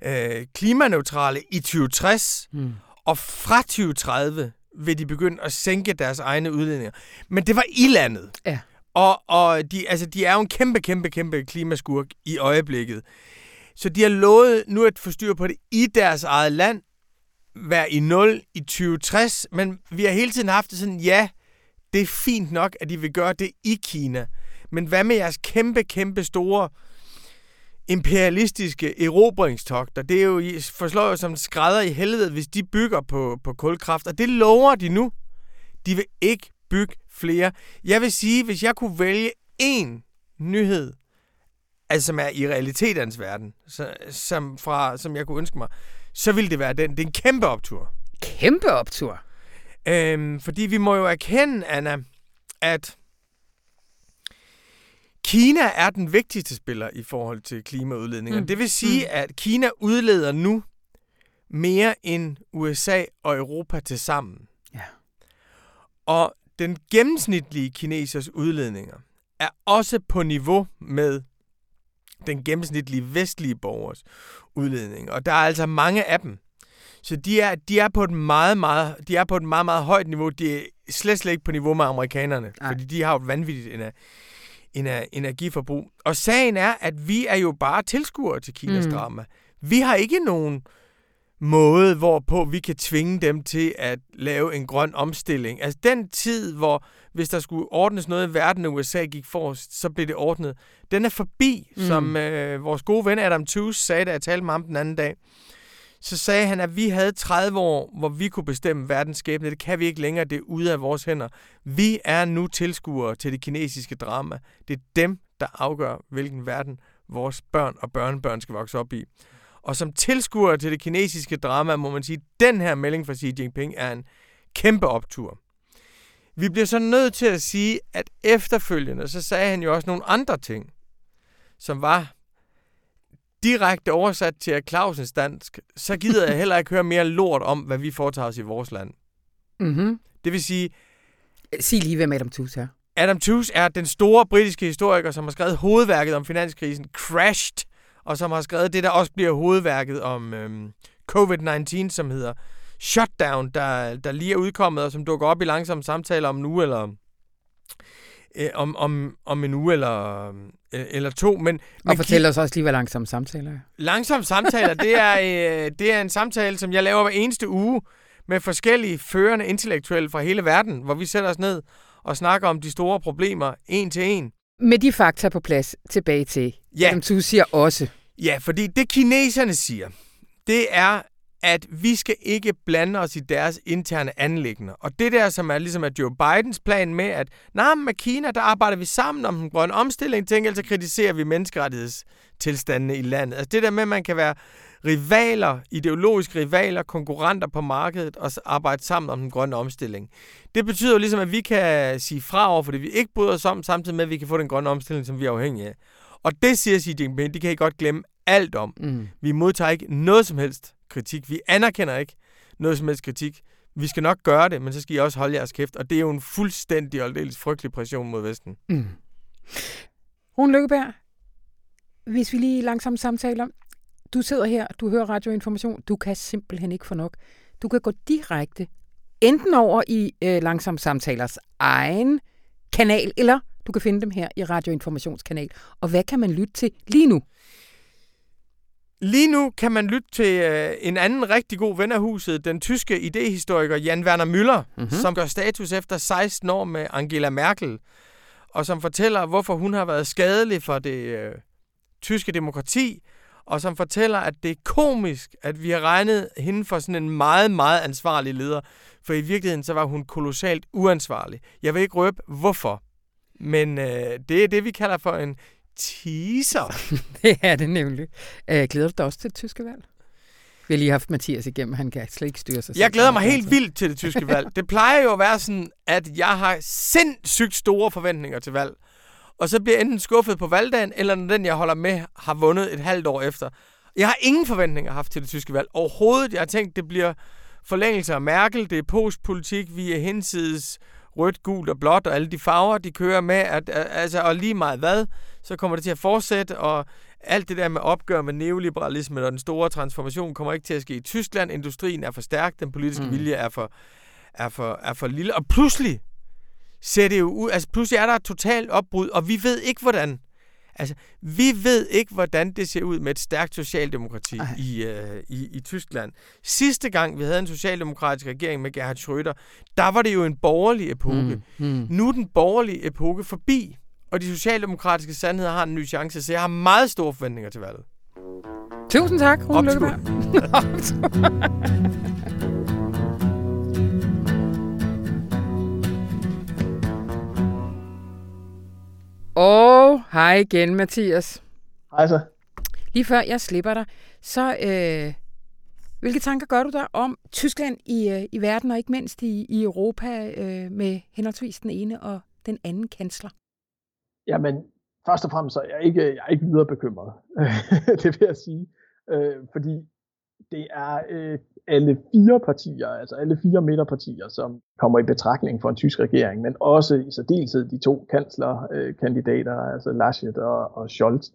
øh, klimaneutrale i 2060, mm. Og fra 2030 vil de begynde at sænke deres egne udledninger. Men det var i landet. Ja. Og, og de, altså, de er jo en kæmpe, kæmpe, kæmpe klimaskurk i øjeblikket. Så de har lovet nu at få styr på det i deres eget land, være i 0 i 2060, men vi har hele tiden haft det sådan, ja, det er fint nok, at de vil gøre det i Kina. Men hvad med jeres kæmpe, kæmpe store imperialistiske erobringstogter. Det er jo, forslår jo som skrædder i helvede, hvis de bygger på, på kulkraft, og det lover de nu. De vil ikke bygge flere. Jeg vil sige, hvis jeg kunne vælge én nyhed, altså som er i realiteternes verden, så, som, fra, som jeg kunne ønske mig, så ville det være den. Det er en kæmpe optur. Kæmpe optur? Øhm, fordi vi må jo erkende, Anna, at Kina er den vigtigste spiller i forhold til klimaudledninger. Mm. Det vil sige, mm. at Kina udleder nu mere end USA og Europa til sammen. Ja. Og den gennemsnitlige kinesers udledninger er også på niveau med den gennemsnitlige vestlige borgers udledning. Og der er altså mange af dem. Så de er, de er på et meget, meget, de er på et meget, meget højt niveau. De er slet, slet ikke på niveau med amerikanerne, Ej. fordi de har jo vanvittigt ener, energiforbrug. Og sagen er, at vi er jo bare tilskuere til Kinas mm. drama. Vi har ikke nogen måde, hvorpå vi kan tvinge dem til at lave en grøn omstilling. Altså den tid, hvor hvis der skulle ordnes noget i verden, og USA gik forrest, så blev det ordnet. Den er forbi, mm. som øh, vores gode ven Adam Tooze sagde, da jeg talte med ham den anden dag. Så sagde han, at vi havde 30 år, hvor vi kunne bestemme verdens skæbne. Det kan vi ikke længere, det er ude af vores hænder. Vi er nu tilskuere til det kinesiske drama. Det er dem, der afgør, hvilken verden vores børn og børnebørn skal vokse op i. Og som tilskuere til det kinesiske drama, må man sige, at den her melding fra Xi Jinping er en kæmpe optur. Vi bliver så nødt til at sige, at efterfølgende, så sagde han jo også nogle andre ting, som var direkte oversat til Clausens dansk, så gider jeg heller ikke høre mere lort om, hvad vi foretager os i vores land. Mm-hmm. Det vil sige... Sig lige, hvem Adam Tooze er. Adam Tooze er den store britiske historiker, som har skrevet hovedværket om finanskrisen, Crashed, og som har skrevet det, der også bliver hovedværket om øhm, COVID-19, som hedder Shutdown, der, der lige er udkommet, og som dukker op i langsomme samtaler om nu eller øh, om, om, om en uge eller, øh, eller to. Men, og fortæl os også lige, hvad langsomme samtaler er. Langsomme samtaler, det er, øh, det er en samtale, som jeg laver hver eneste uge med forskellige førende intellektuelle fra hele verden, hvor vi sætter os ned og snakker om de store problemer en til en. Med de fakta på plads tilbage til, ja. som du siger også. Ja, fordi det kineserne siger, det er, at vi skal ikke blande os i deres interne anlæggende. Og det der, som er ligesom at Joe Bidens plan med, at nej, med Kina, der arbejder vi sammen om den grønne omstilling, til så kritiserer vi menneskerettighedstilstandene i landet. Altså det der med, at man kan være rivaler, ideologiske rivaler, konkurrenter på markedet og arbejde sammen om den grønne omstilling. Det betyder jo ligesom, at vi kan sige fra over for det, vi ikke bryder os om, samtidig med, at vi kan få den grønne omstilling, som vi er afhængige af. Og det siger Xi Jinping, det kan I godt glemme alt om. Mm. Vi modtager ikke noget som helst kritik. Vi anerkender ikke noget som helst kritik. Vi skal nok gøre det, men så skal I også holde jeres kæft. Og det er jo en fuldstændig og aldeles frygtelig pression mod Vesten. Mm. Rune Lykkeberg, hvis vi lige langsomt samtaler. Du sidder her, du hører radioinformation, du kan simpelthen ikke få nok. Du kan gå direkte enten over i øh, Langsom Samtalers egen kanal, eller du kan finde dem her i Radioinformationskanal. Og hvad kan man lytte til lige nu? Lige nu kan man lytte til øh, en anden rigtig god ven af huset, den tyske idehistoriker Jan Werner Müller, mm-hmm. som gør status efter 16 år med Angela Merkel, og som fortæller, hvorfor hun har været skadelig for det øh, tyske demokrati, og som fortæller, at det er komisk, at vi har regnet hende for sådan en meget, meget ansvarlig leder, for i virkeligheden så var hun kolossalt uansvarlig. Jeg vil ikke røbe, hvorfor. Men øh, det er det, vi kalder for en teaser. det er det nemlig. Jeg glæder du dig også til det tyske valg? Vi har lige haft Mathias igennem, han kan slet ikke styre sig Jeg glæder mig helt vildt til det tyske valg. Det plejer jo at være sådan, at jeg har sindssygt store forventninger til valg. Og så bliver jeg enten skuffet på valgdagen, eller når den, jeg holder med, har vundet et halvt år efter. Jeg har ingen forventninger haft til det tyske valg. Overhovedet. Jeg har tænkt, det bliver forlængelse af Merkel, det er postpolitik, vi er hensides rødt, gult og blåt, og alle de farver, de kører med, at, altså, og lige meget hvad, så kommer det til at fortsætte, og alt det der med opgør med neoliberalismen og den store transformation kommer ikke til at ske i Tyskland. Industrien er for stærk, den politiske mm. vilje er for, er, for, er for lille, og pludselig ser det jo ud, altså pludselig er der et totalt opbrud, og vi ved ikke hvordan. Altså, vi ved ikke, hvordan det ser ud med et stærkt socialdemokrati i, øh, i, i Tyskland. Sidste gang, vi havde en socialdemokratisk regering med Gerhard Schröder, der var det jo en borgerlig epoke. Mm. Mm. Nu er den borgerlige epoke forbi, og de socialdemokratiske sandheder har en ny chance, så jeg har meget store forventninger til valget. Tusind tak, Rune. Lykkeberg. Og hej igen, Mathias. Hej så. Lige før jeg slipper dig, så øh, hvilke tanker gør du dig om Tyskland i, øh, i verden, og ikke mindst i, i Europa øh, med henholdsvis den ene og den anden kansler? Jamen, først og fremmest så er jeg ikke, jeg er ikke videre bekymret. det vil jeg sige. Øh, fordi det er øh, alle fire partier, altså alle fire midterpartier, som kommer i betragtning for en tysk regering, men også i særdeleshed de to kanslerkandidater, altså Laschet og, og Scholz,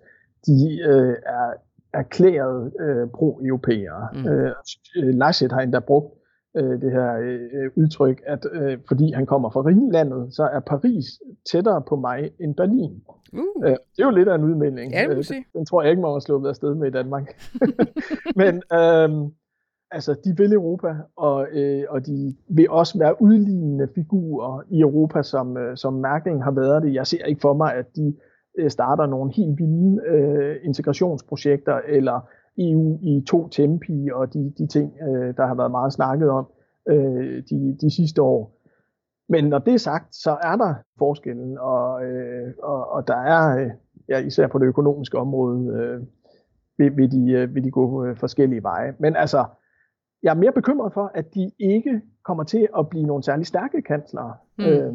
de øh, er erklæret øh, pro-europæere. Mm. Øh, Laschet har endda brugt øh, det her øh, udtryk, at øh, fordi han kommer fra Rhinlandet, så er Paris tættere på mig end Berlin. Uh. Øh, det er jo lidt af en udmelding. Ja, Øh, den tror jeg ikke, man har sluppet afsted med i Danmark. Men øhm, altså, de vil Europa, og, øh, og de vil også være udlignende figurer i Europa, som, øh, som Merkel har været det. Jeg ser ikke for mig, at de øh, starter nogle helt vilde øh, integrationsprojekter, eller EU i to tempi, og de, de ting, øh, der har været meget snakket om øh, de, de sidste år. Men når det er sagt, så er der forskellen, og, øh, og, og der er, øh, ja, især på det økonomiske område, øh, vil, vil, de, øh, vil de gå øh, forskellige veje. Men altså, jeg er mere bekymret for, at de ikke kommer til at blive nogle særlig stærke kanslere. Mm. Øh,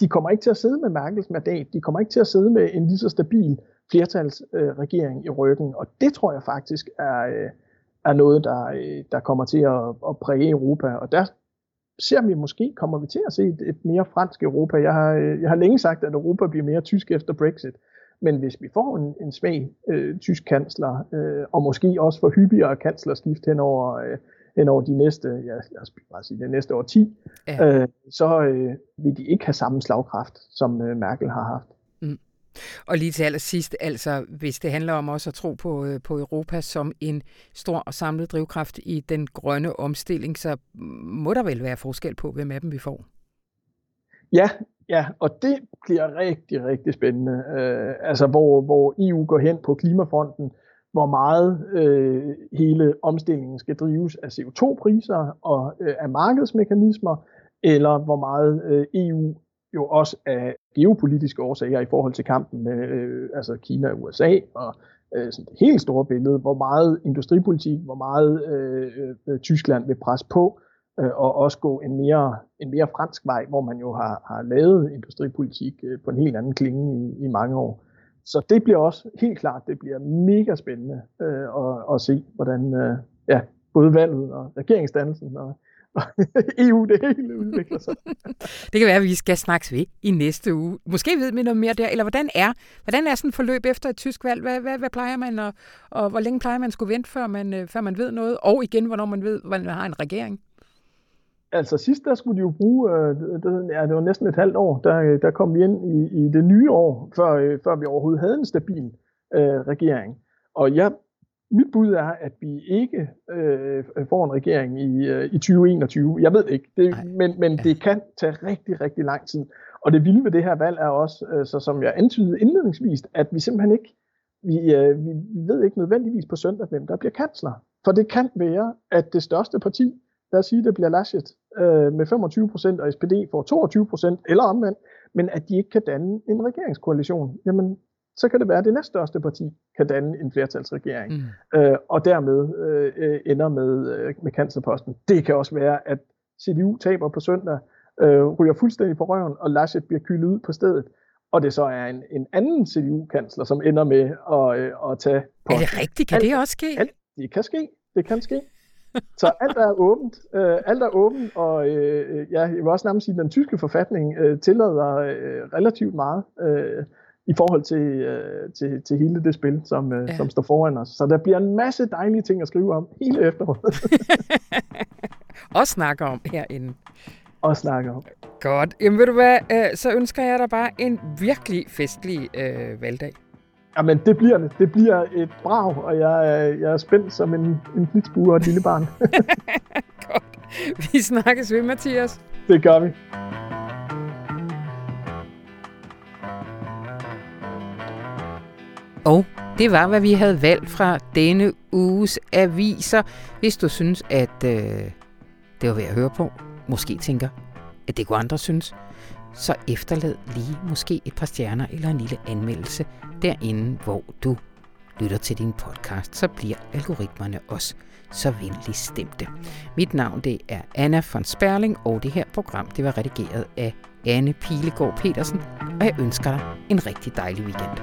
de kommer ikke til at sidde med Merkels mandat. De kommer ikke til at sidde med en lige så stabil flertalsregering øh, i ryggen. Og det tror jeg faktisk er, øh, er noget, der, øh, der kommer til at, at præge Europa. Og der ser vi måske, kommer vi til at se et, et mere fransk Europa. Jeg har, øh, jeg har længe sagt, at Europa bliver mere tysk efter Brexit. Men hvis vi får en, en svag øh, tysk kansler, øh, og måske også for hyppigere kanslerskift hen over, øh, hen over de næste, ja, lad os bare sige, det næste år 10, Ja. øh, så øh, vil de ikke have samme slagkraft, som øh, Merkel har haft. Og lige til allersidst, altså hvis det handler om også at tro på, øh, på Europa som en stor og samlet drivkraft i den grønne omstilling, så må der vel være forskel på, hvem af dem vi får. Ja, ja, og det bliver rigtig, rigtig spændende. Øh, altså, hvor, hvor EU går hen på klimafronten, hvor meget øh, hele omstillingen skal drives af CO2-priser og øh, af markedsmekanismer, eller hvor meget øh, EU jo også af geopolitiske årsager i forhold til kampen med øh, altså Kina og USA og øh, sådan det helt store billede, hvor meget industripolitik, hvor meget øh, øh, Tyskland vil presse på, øh, og også gå en mere, en mere fransk vej, hvor man jo har, har lavet industripolitik øh, på en helt anden klinge i, i mange år. Så det bliver også helt klart, det bliver mega spændende øh, at, at se, hvordan øh, ja, både valget og regeringsdannelsen og, og EU det hele udvikler sig. Det kan være, at vi skal snakkes ved i næste uge. Måske ved vi noget mere der, eller hvordan er, hvordan er sådan et forløb efter et tysk valg? Hvad, hvad, hvad plejer man, og, og hvor længe plejer man skulle vente, før man, øh, før man ved noget? Og igen, hvornår man ved, hvordan man har en regering? Altså sidst der skulle de jo bruge, øh, det, ja, det var næsten et halvt år, der, der kom vi ind i, i det nye år, før, øh, før vi overhovedet havde en stabil øh, regering. Og ja, mit bud er, at vi ikke øh, får en regering i, øh, i 2021. Jeg ved ikke, det, men, men det kan tage rigtig, rigtig lang tid. Og det vilde ved det her valg er også, øh, så som jeg antydede indledningsvis, at vi simpelthen ikke, vi, øh, vi ved ikke nødvendigvis på søndag, hvem der bliver kansler. For det kan være, at det største parti, lad os sige, det bliver Laschet øh, med 25 procent, og SPD får 22 procent, eller omvendt, men at de ikke kan danne en regeringskoalition, jamen, så kan det være, at det næststørste parti kan danne en flertalsregering, Mm. øh, og dermed øh, ender med, øh, med kanslerposten. Det kan også være, at CDU taber på søndag, øh, ryger fuldstændig på røven, og Laschet bliver kylet ud på stedet, og det så er en, en anden CDU-kansler, som ender med at, øh, at tage Er posten. det rigtigt? Kan Alt- det også ske? alt- Det kan ske. Det kan ske. Så alt er åbent. Øh, alt er åbent, og øh, ja, jeg vil også nærmest sige, at den tyske forfatning øh, tillader øh, relativt meget øh, i forhold til, øh, til, til hele det spil, som, øh, Ja. som står foran os. Så der bliver en masse dejlige ting at skrive om hele efteråret Og snakke om herinde. og snakke om. Godt. Jamen ved du hvad, øh, så ønsker jeg dig bare en virkelig festlig øh, valgdag. Jamen, det bliver det. Det bliver et brag, og jeg, er- jeg er spændt som en, en flitsbue og et lille barn. Godt. Vi snakkes ved, Mathias. det gør vi. Og det var, hvad vi havde valgt fra denne uges aviser. Hvis du synes, at øh, det var værd at høre på, måske tænker, at det kunne andre synes, så efterlad lige måske et par stjerner eller en lille anmeldelse derinde, hvor du lytter til din podcast, så bliver algoritmerne også så venligt stemte. Mit navn det er Anna von Sperling, og det her program det var redigeret af Anne Pilegaard Petersen, og jeg ønsker dig en rigtig dejlig weekend.